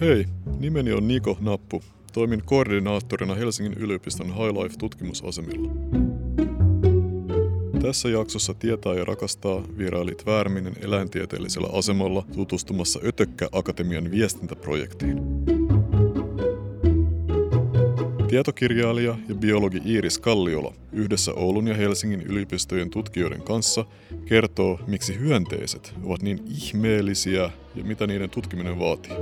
Hei, nimeni on Niko Nappu. Toimin koordinaattorina Helsingin yliopiston High Life-tutkimusasemilla. Tässä jaksossa Tietää ja rakastaa vierailit Värminen eläintieteellisellä asemalla tutustumassa Ötökkä Akatemian viestintäprojektiin. Tietokirjailija ja biologi Iiris Kalliola yhdessä Oulun ja Helsingin yliopistojen tutkijoiden kanssa kertoo, miksi hyönteiset ovat niin ihmeellisiä ja mitä niiden tutkiminen vaatii.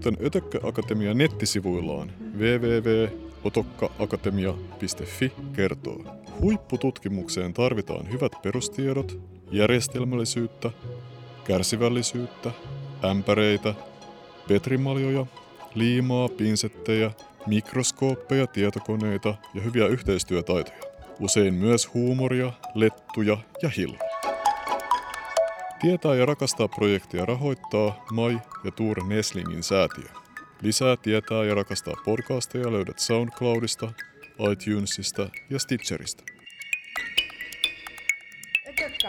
Kuten Ötökkä Akatemia nettisivuillaan www.otokkaakatemia.fi kertoo, huippututkimukseen tarvitaan hyvät perustiedot, järjestelmällisyyttä, kärsivällisyyttä, ämpäreitä, petrimaljoja, liimaa, pinsettejä, mikroskooppeja, tietokoneita ja hyviä yhteistyötaitoja. Usein myös huumoria, lettuja ja hilloa. Tietää ja rakastaa projektia rahoittaa Mai ja Tuur Neslingin säätiö. Lisää Tietää ja rakastaa podcasteja löydät SoundCloudista, iTunesista ja Stitcherista.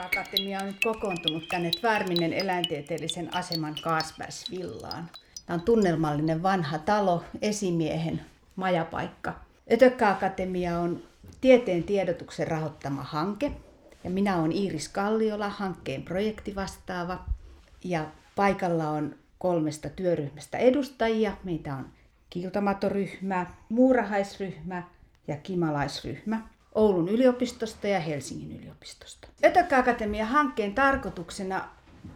Akatemia on nyt kokoontunut tänne Värminen eläintieteellisen aseman Kaasbergsvillaan. Tämä on tunnelmallinen vanha talo, esimiehen majapaikka. Ötökkä-akatemia on tieteen tiedotuksen rahoittama hanke. Ja minä olen Iiris Kalliola, hankkeen projektivastaava. Ja paikalla on kolmesta työryhmästä edustajia. Meitä on kiltamatoryhmä, muurahaisryhmä ja kimalaisryhmä. Oulun yliopistosta ja Helsingin yliopistosta. Ötökkä-akatemian hankkeen tarkoituksena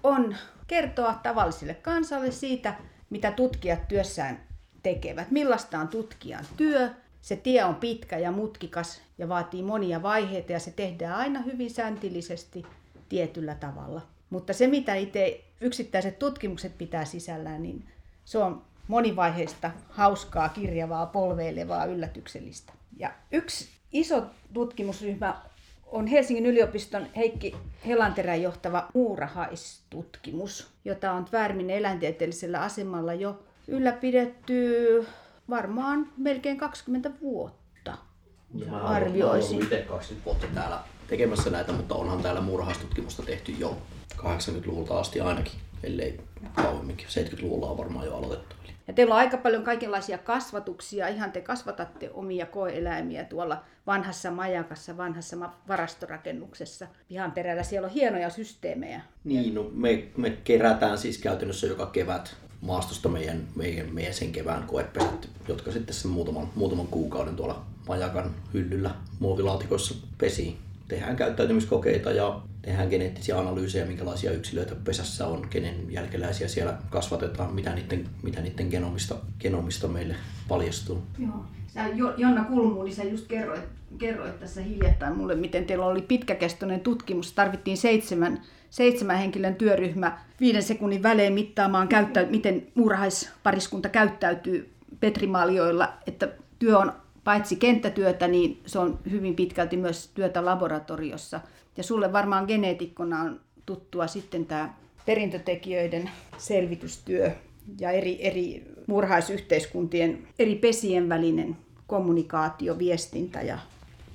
on kertoa tavallisille kansalle siitä, mitä tutkijat työssään tekevät. Millaista on tutkijan työ? Se tie on pitkä ja mutkikas ja vaatii monia vaiheita ja se tehdään aina hyvin säntillisesti tietyllä tavalla. Mutta se, mitä itse yksittäiset tutkimukset pitää sisällään, niin se on monivaiheista, hauskaa, kirjavaa, polveilevaa, yllätyksellistä. Ja yksi iso tutkimusryhmä on Helsingin yliopiston Heikki Helanterän johtava muurahaistutkimus, jota on Tvärmin eläintieteellisellä asemalla jo ylläpidetty varmaan melkein 20 vuotta. Ja mä arvioisin. Mä itse 20 vuotta täällä tekemässä näitä, mutta onhan täällä muurahaistutkimusta tehty jo 80-luvulta asti ainakin, ellei kauemminkin. 70-luvulla on varmaan jo aloitettu. Ja teillä on aika paljon kaikenlaisia kasvatuksia. Ihan te kasvatatte omia koeeläimiä tuolla vanhassa majakassa, vanhassa varastorakennuksessa. Ihan perällä siellä on hienoja systeemejä. Niin, no me, me kerätään siis käytännössä joka kevät maastosta meidän, meidän, meidän sen kevään koepesät, jotka sitten sen muutaman, muutaman kuukauden tuolla majakan hyllyllä muovilaatikoissa pesi. Tehdään käyttäytymiskokeita ja tehdään geneettisiä analyysejä, minkälaisia yksilöitä pesässä on, kenen jälkeläisiä siellä kasvatetaan, mitä niiden, mitä niiden genomista, genomista meille paljastuu. Joo. Sä, Jonna Kulmuuni, sä just kerroit, kerroit tässä hiljattain mulle, miten teillä oli pitkäkestoinen tutkimus. Tarvittiin seitsemän, seitsemän henkilön työryhmä viiden sekunnin välein mittaamaan, käyttä, miten muurahaispariskunta käyttäytyy petrimaalioilla, että työ on paitsi kenttätyötä, niin se on hyvin pitkälti myös työtä laboratoriossa – ja sulle varmaan geneetikkona on tuttua sitten tämä perintötekijöiden selvitystyö ja eri, eri murhaisyhteiskuntien, eri pesien välinen kommunikaatio, viestintä ja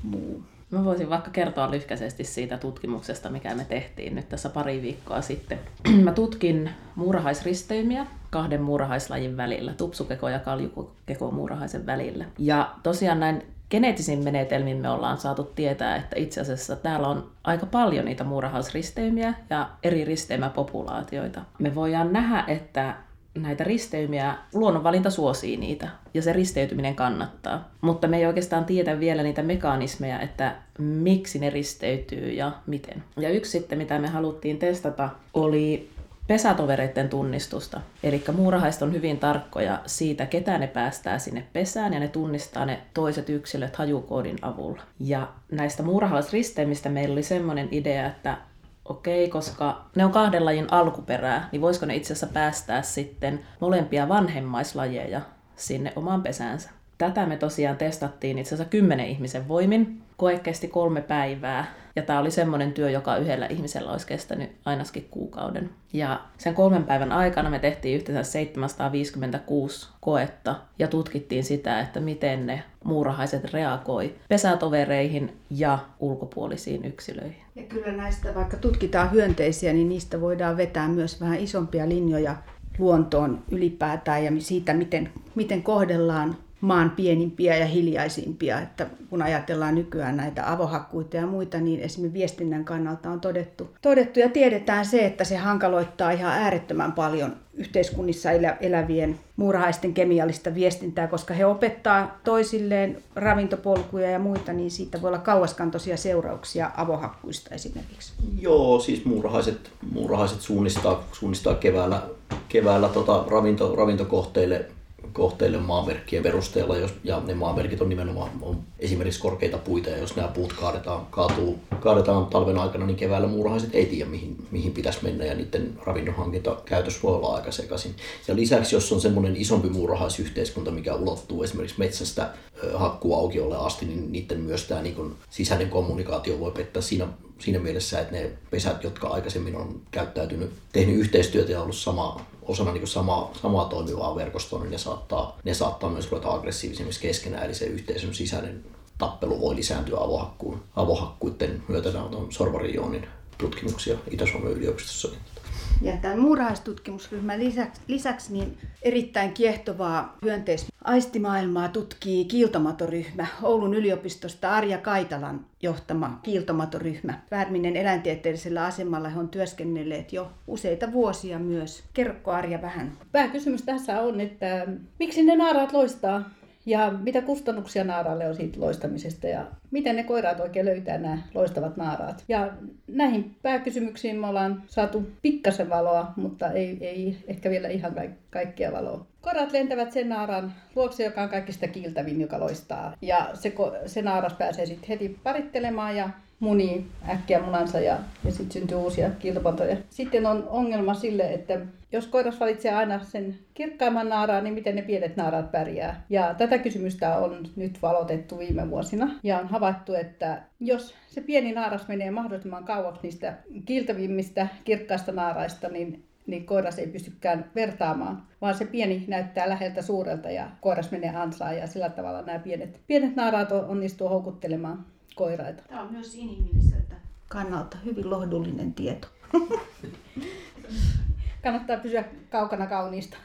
muu. Mä voisin vaikka kertoa lyhkäisesti siitä tutkimuksesta, mikä me tehtiin nyt tässä pari viikkoa sitten. Mä tutkin muurahaisristeymiä kahden muurahaislajin välillä, tupsukeko ja kaljukeko muurahaisen välillä. Ja tosiaan näin geneettisin menetelmin me ollaan saatu tietää, että itse asiassa täällä on aika paljon niitä muurahaisristeymiä ja eri risteymäpopulaatioita. Me voidaan nähdä, että näitä risteymiä, luonnonvalinta suosii niitä ja se risteytyminen kannattaa. Mutta me ei oikeastaan tiedä vielä niitä mekanismeja, että miksi ne risteytyy ja miten. Ja yksi sitten, mitä me haluttiin testata, oli pesätovereiden tunnistusta. Eli muurahaiset on hyvin tarkkoja siitä, ketä ne päästää sinne pesään ja ne tunnistaa ne toiset yksilöt hajukoodin avulla. Ja näistä muurahaisristeimistä meillä oli semmoinen idea, että okei, koska ne on kahden lajin alkuperää, niin voisiko ne itse asiassa päästää sitten molempia vanhemmaislajeja sinne omaan pesäänsä. Tätä me tosiaan testattiin itse asiassa kymmenen ihmisen voimin. Koe kesti kolme päivää ja tämä oli semmoinen työ, joka yhdellä ihmisellä olisi kestänyt ainakin kuukauden. Ja sen kolmen päivän aikana me tehtiin yhteensä 756 koetta ja tutkittiin sitä, että miten ne muurahaiset reagoi pesätovereihin ja ulkopuolisiin yksilöihin. Ja kyllä näistä, vaikka tutkitaan hyönteisiä, niin niistä voidaan vetää myös vähän isompia linjoja luontoon ylipäätään ja siitä, miten, miten kohdellaan maan pienimpiä ja hiljaisimpia. Että kun ajatellaan nykyään näitä avohakkuita ja muita, niin esimerkiksi viestinnän kannalta on todettu, todettu ja tiedetään se, että se hankaloittaa ihan äärettömän paljon yhteiskunnissa elävien muurahaisten kemiallista viestintää, koska he opettaa toisilleen ravintopolkuja ja muita, niin siitä voi olla kauaskantoisia seurauksia avohakkuista esimerkiksi. Joo, siis muurahaiset, muurahaiset suunnistaa, suunnistaa keväällä, keväällä tota ravinto, ravintokohteille kohteille maamerkkien perusteella, jos, ja ne maamerkit on nimenomaan on esimerkiksi korkeita puita, ja jos nämä puut kaadetaan, kaatuu, kaadetaan talven aikana, niin keväällä muurahaiset ei tiedä, mihin, mihin pitäisi mennä, ja niiden ravinnonhankinta käytös voi olla aika sekaisin. Ja lisäksi, jos on semmoinen isompi muurahaisyhteiskunta, mikä ulottuu esimerkiksi metsästä hakkuaukiolle asti, niin niiden myös tämä niin sisäinen kommunikaatio voi pettää siinä siinä mielessä, että ne pesät, jotka aikaisemmin on käyttäytynyt, tehnyt yhteistyötä ja ollut sama, osana niin samaa, samaa toimivaa verkostoa, niin ne saattaa, ne saattaa myös ruveta aggressiivisemmiksi keskenään, eli se yhteisön sisäinen tappelu voi lisääntyä avohakkuun, avohakkuiden myötä. Nämä on Sorvarijoonin tutkimuksia Itä-Suomen yliopistossa. Ja tämän muurahaistutkimusryhmän lisäksi, lisäksi niin erittäin kiehtovaa hyönteismaistimaailmaa tutkii kiiltomatoryhmä, Oulun yliopistosta Arja Kaitalan johtama kiiltomatoryhmä. Värminen eläintieteellisellä asemalla he on työskennelleet jo useita vuosia myös. Kerro Arja vähän. Pääkysymys tässä on, että miksi ne naaraat loistaa? Ja mitä kustannuksia naaraalle on siitä loistamisesta ja miten ne koiraat oikein löytää nämä loistavat naaraat. Ja näihin pääkysymyksiin me ollaan saatu pikkasen valoa, mutta ei, ei ehkä vielä ihan kaikkea valoa. Koirat lentävät sen naaran luokse, joka on kaikista kiiltävin, joka loistaa. Ja se, se naaras pääsee sitten heti parittelemaan ja munii äkkiä munansa ja, ja sitten syntyy uusia kilpantoja. Sitten on ongelma sille, että jos koiras valitsee aina sen kirkkaimman naaraan, niin miten ne pienet naaraat pärjää? Ja tätä kysymystä on nyt valotettu viime vuosina ja on havaittu, että jos se pieni naaras menee mahdollisimman kauaksi niistä kiiltävimmistä kirkkaista naaraista, niin niin koiras ei pystykään vertaamaan, vaan se pieni näyttää läheltä suurelta ja koiras menee ansaan ja sillä tavalla nämä pienet, pienet naaraat onnistuu houkuttelemaan koiraita. Tämä on myös inhimilliseltä kannalta hyvin lohdullinen tieto. Kannattaa pysyä kaukana kauniista,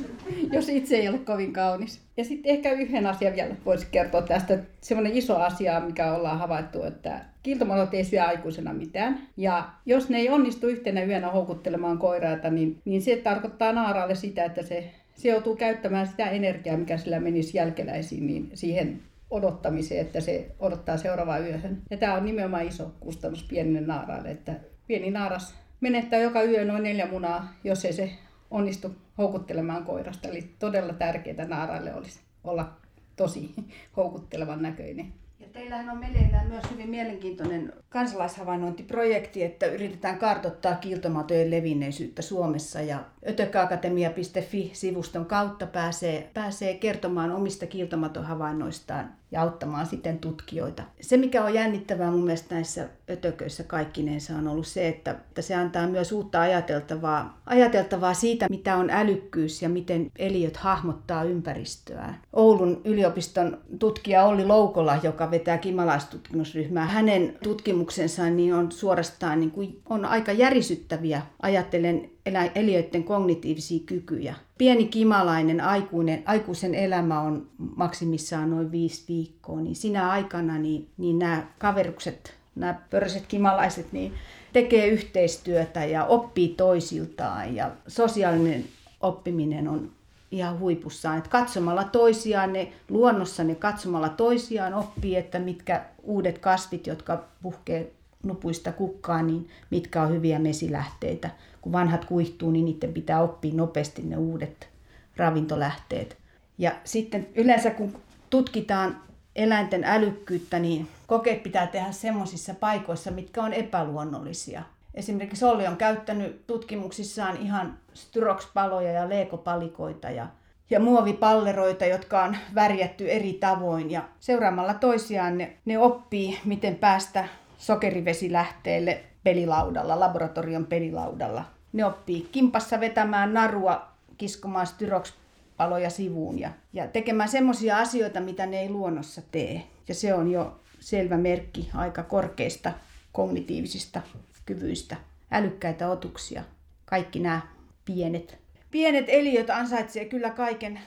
jos itse ei ole kovin kaunis. Ja sitten ehkä yhden asian vielä voisi kertoa tästä. Semmoinen iso asia, mikä ollaan havaittu, että kiiltomadot ei syö aikuisena mitään. Ja jos ne ei onnistu yhtenä yönä houkuttelemaan koiraita, niin, niin se tarkoittaa naaraalle sitä, että se, se joutuu käyttämään sitä energiaa, mikä sillä menisi jälkeläisiin, niin siihen odottamiseen, että se odottaa seuraavaa yöhön. Ja tämä on nimenomaan iso kustannus pienille naaraille, että pieni naaras menettää joka yö noin neljä munaa, jos ei se onnistu houkuttelemaan koirasta. Eli todella tärkeää naaraille olisi olla tosi houkuttelevan näköinen. Ja teillähän on meneillään myös hyvin mielenkiintoinen kansalaishavainnointiprojekti, että yritetään kartoittaa kiiltomatojen levinneisyyttä Suomessa ja ötökkäakatemia.fi-sivuston kautta pääsee, pääsee kertomaan omista kiiltomatohavainnoistaan ja auttamaan sitten tutkijoita. Se, mikä on jännittävää mun mielestä näissä ötököissä kaikkinensa on ollut se, että, että se antaa myös uutta ajateltavaa, ajateltavaa siitä, mitä on älykkyys ja miten eliöt hahmottaa ympäristöään. Oulun yliopiston tutkija Olli Loukola, joka vetää kimalaistutkimusryhmää, hänen tutkimuksensa niin on suorastaan niin kuin, on aika järisyttäviä. Ajattelen eliöiden kognitiivisia kykyjä. Pieni kimalainen aikuinen, aikuisen elämä on maksimissaan noin viisi viikkoa, niin sinä aikana niin, niin nämä kaverukset, nämä pörset kimalaiset, niin tekee yhteistyötä ja oppii toisiltaan ja sosiaalinen oppiminen on ihan huipussaan. Että katsomalla toisiaan, ne luonnossa ne katsomalla toisiaan oppii, että mitkä uudet kasvit, jotka puhkee nupuista kukkaan, niin mitkä on hyviä mesilähteitä. Kun vanhat kuihtuu, niin niiden pitää oppia nopeasti ne uudet ravintolähteet. Ja sitten yleensä kun tutkitaan eläinten älykkyyttä, niin kokeet pitää tehdä semmoisissa paikoissa, mitkä on epäluonnollisia. Esimerkiksi Olli on käyttänyt tutkimuksissaan ihan styrokspaloja ja leekopalikoita ja, ja muovipalleroita, jotka on värjätty eri tavoin. Ja seuraamalla toisiaan ne, ne oppii, miten päästä sokerivesilähteelle pelilaudalla, laboratorion pelilaudalla. Ne oppii kimpassa vetämään narua, kiskomaan styrokspaloja sivuun ja, ja tekemään semmoisia asioita, mitä ne ei luonnossa tee. Ja se on jo selvä merkki aika korkeista kognitiivisista kyvyistä, älykkäitä otuksia. Kaikki nämä pienet pienet eliöt ansaitsee kyllä kaiken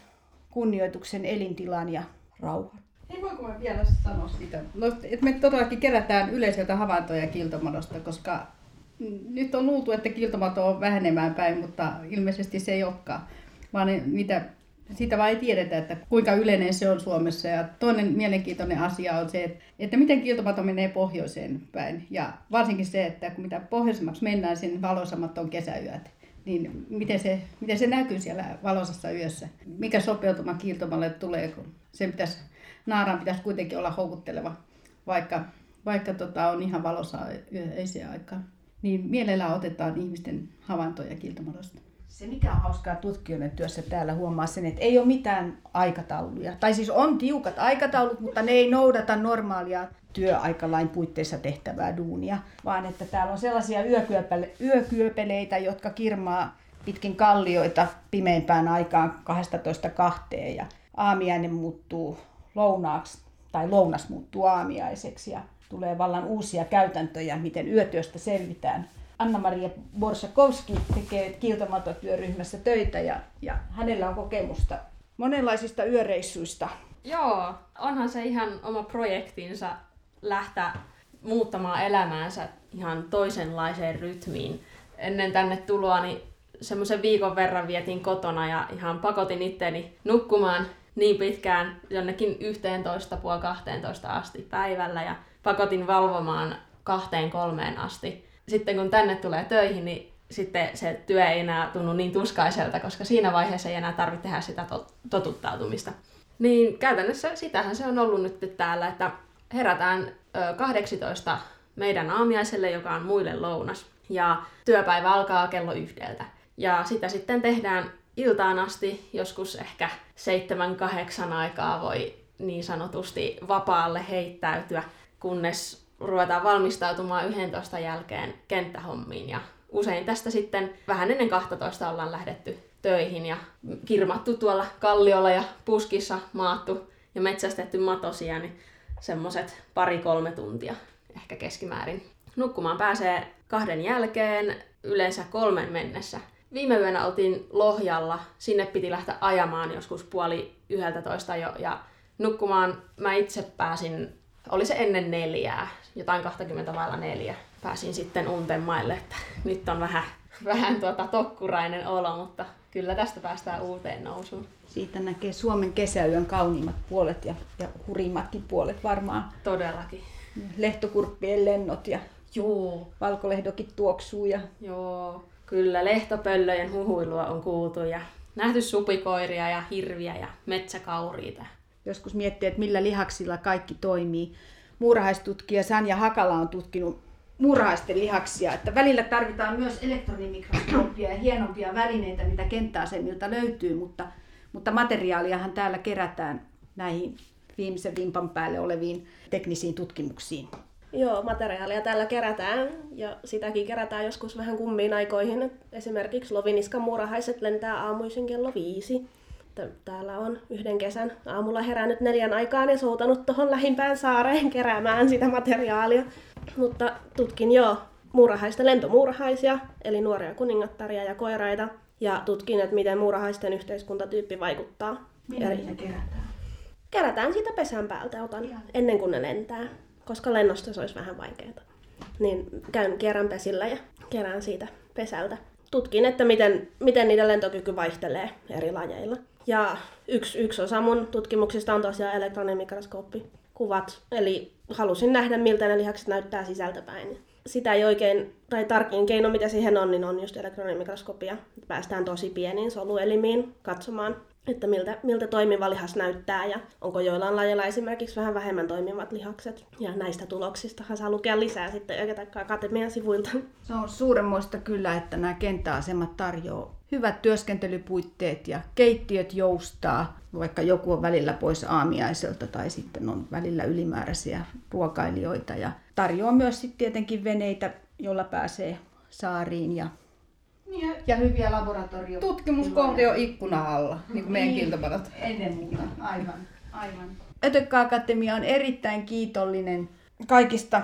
kunnioituksen elintilan ja rauhan. Ei voiko mä vielä sanoa sitä, no, että me todellakin kerätään yleisöltä havaintoja kiltomadosta, koska nyt on luultu, että kiltomato on vähenemään päin, mutta ilmeisesti se ei olekaan. Vaan niitä, siitä vaan ei tiedetä, että kuinka yleinen se on Suomessa. Ja toinen mielenkiintoinen asia on se, että, miten kiltomato menee pohjoiseen päin. Ja varsinkin se, että kun mitä pohjoisemmaksi mennään, sen valoisammat on kesäyöt niin miten se, miten se näkyy siellä valoisessa yössä? Mikä sopeutuma kiiltomalle tulee, kun se pitäisi, naaraan pitäisi kuitenkin olla houkutteleva, vaikka, vaikka tota, on ihan valossa yöiseen aikaan. Niin mielellään otetaan ihmisten havaintoja kiiltomadosta. Se mikä on hauskaa tutkijoiden työssä täällä huomaa sen, että ei ole mitään aikatauluja. Tai siis on tiukat aikataulut, mutta ne ei noudata normaalia työaikalain puitteissa tehtävää duunia, vaan että täällä on sellaisia yökyöpele- yökyöpeleitä, jotka kirmaa pitkin kallioita pimeimpään aikaan 12.2 ja aamiainen muuttuu lounaaksi tai lounas muuttuu aamiaiseksi ja tulee vallan uusia käytäntöjä, miten yötyöstä selvitään. Anna-Maria Borsakowski tekee Kiltomatotyöryhmässä töitä ja, ja hänellä on kokemusta monenlaisista yöreissuista. Joo, onhan se ihan oma projektinsa lähteä muuttamaan elämäänsä ihan toisenlaiseen rytmiin. Ennen tänne tuloa niin semmoisen viikon verran vietin kotona ja ihan pakotin itteni nukkumaan niin pitkään jonnekin 11 puoli 12 asti päivällä ja pakotin valvomaan kahteen kolmeen asti. Sitten kun tänne tulee töihin, niin sitten se työ ei enää tunnu niin tuskaiselta, koska siinä vaiheessa ei enää tarvitse tehdä sitä totuttautumista. Niin käytännössä sitähän se on ollut nyt täällä, että herätään 18 meidän aamiaiselle, joka on muille lounas. Ja työpäivä alkaa kello yhdeltä. Ja sitä sitten tehdään iltaan asti, joskus ehkä 7-8 aikaa voi niin sanotusti vapaalle heittäytyä, kunnes ruvetaan valmistautumaan 11 jälkeen kenttähommiin. Ja usein tästä sitten vähän ennen 12 ollaan lähdetty töihin ja kirmattu tuolla kalliolla ja puskissa maattu ja metsästetty matosia, niin semmoset pari-kolme tuntia ehkä keskimäärin. Nukkumaan pääsee kahden jälkeen, yleensä kolmen mennessä. Viime yönä oltiin Lohjalla, sinne piti lähteä ajamaan joskus puoli yhdeltä toista jo, ja nukkumaan mä itse pääsin, oli se ennen neljää, jotain 20 vailla neljä. Pääsin sitten unten maille, että nyt on vähän, vähän tuota tokkurainen olo, mutta kyllä tästä päästään uuteen nousuun. Siitä näkee Suomen kesäyön kauniimmat puolet ja, ja hurimmatkin puolet varmaan. Todellakin. Lehtokurppien lennot ja Joo. valkolehdokit tuoksuu. Ja... Joo, kyllä lehtopöllöjen huhuilua on kuultu ja nähty supikoiria ja hirviä ja metsäkauriita. Joskus miettii, että millä lihaksilla kaikki toimii. Muurahaistutkija Sanja Hakala on tutkinut muurahaisten lihaksia, että välillä tarvitaan myös elektronimikroskooppia ja hienompia välineitä, mitä kenttäasemilta löytyy, mutta mutta materiaaliahan täällä kerätään näihin viimeisen vimpan päälle oleviin teknisiin tutkimuksiin. Joo, materiaalia täällä kerätään ja sitäkin kerätään joskus vähän kummiin aikoihin. Esimerkiksi Loviniskan muurahaiset lentää aamuisin kello viisi. Täällä on yhden kesän aamulla herännyt neljän aikaan ja soutanut tuohon lähimpään saareen keräämään sitä materiaalia. Mutta tutkin jo muurahaista lentomuurahaisia, eli nuoria kuningattaria ja koiraita, ja tutkin, että miten muurahaisten yhteiskuntatyyppi vaikuttaa. Minne eri... kerätään? Kerätään siitä pesän päältä, otan ja. ennen kuin ne lentää, koska lennosta se olisi vähän vaikeaa. Niin käyn kierän pesillä ja kerään siitä pesältä. Tutkin, että miten, miten niiden lentokyky vaihtelee eri lajeilla. Ja yksi, yksi osa mun tutkimuksista on tosiaan elektronimikroskooppikuvat. Eli halusin nähdä, miltä ne lihakset näyttää sisältäpäin sitä ei oikein, tai tarkin keino mitä siihen on, niin on just elektronimikroskopia. Päästään tosi pieniin soluelimiin katsomaan, että miltä, miltä toimiva lihas näyttää ja onko joillain lajeilla esimerkiksi vähän vähemmän toimivat lihakset. Ja näistä tuloksistahan saa lukea lisää sitten Öketakka Akatemian sivuilta. Se on suuremmoista kyllä, että nämä kenttäasemat tarjoaa hyvät työskentelypuitteet ja keittiöt joustaa, vaikka joku on välillä pois aamiaiselta tai sitten on välillä ylimääräisiä ruokailijoita. Ja tarjoaa myös sitten tietenkin veneitä, joilla pääsee saariin ja niin, ja hyviä laboratorio. Tutkimuskohde on ikkuna alla, niin kuin meidän niin, Ennen muuta, aivan. aivan. Ötökkä Akatemia on erittäin kiitollinen kaikista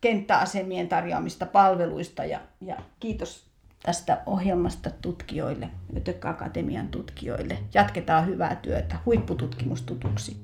kenttäasemien tarjoamista palveluista ja, ja kiitos tästä ohjelmasta tutkijoille, Ötökkä Akatemian tutkijoille. Jatketaan hyvää työtä, huippututkimustutuksi.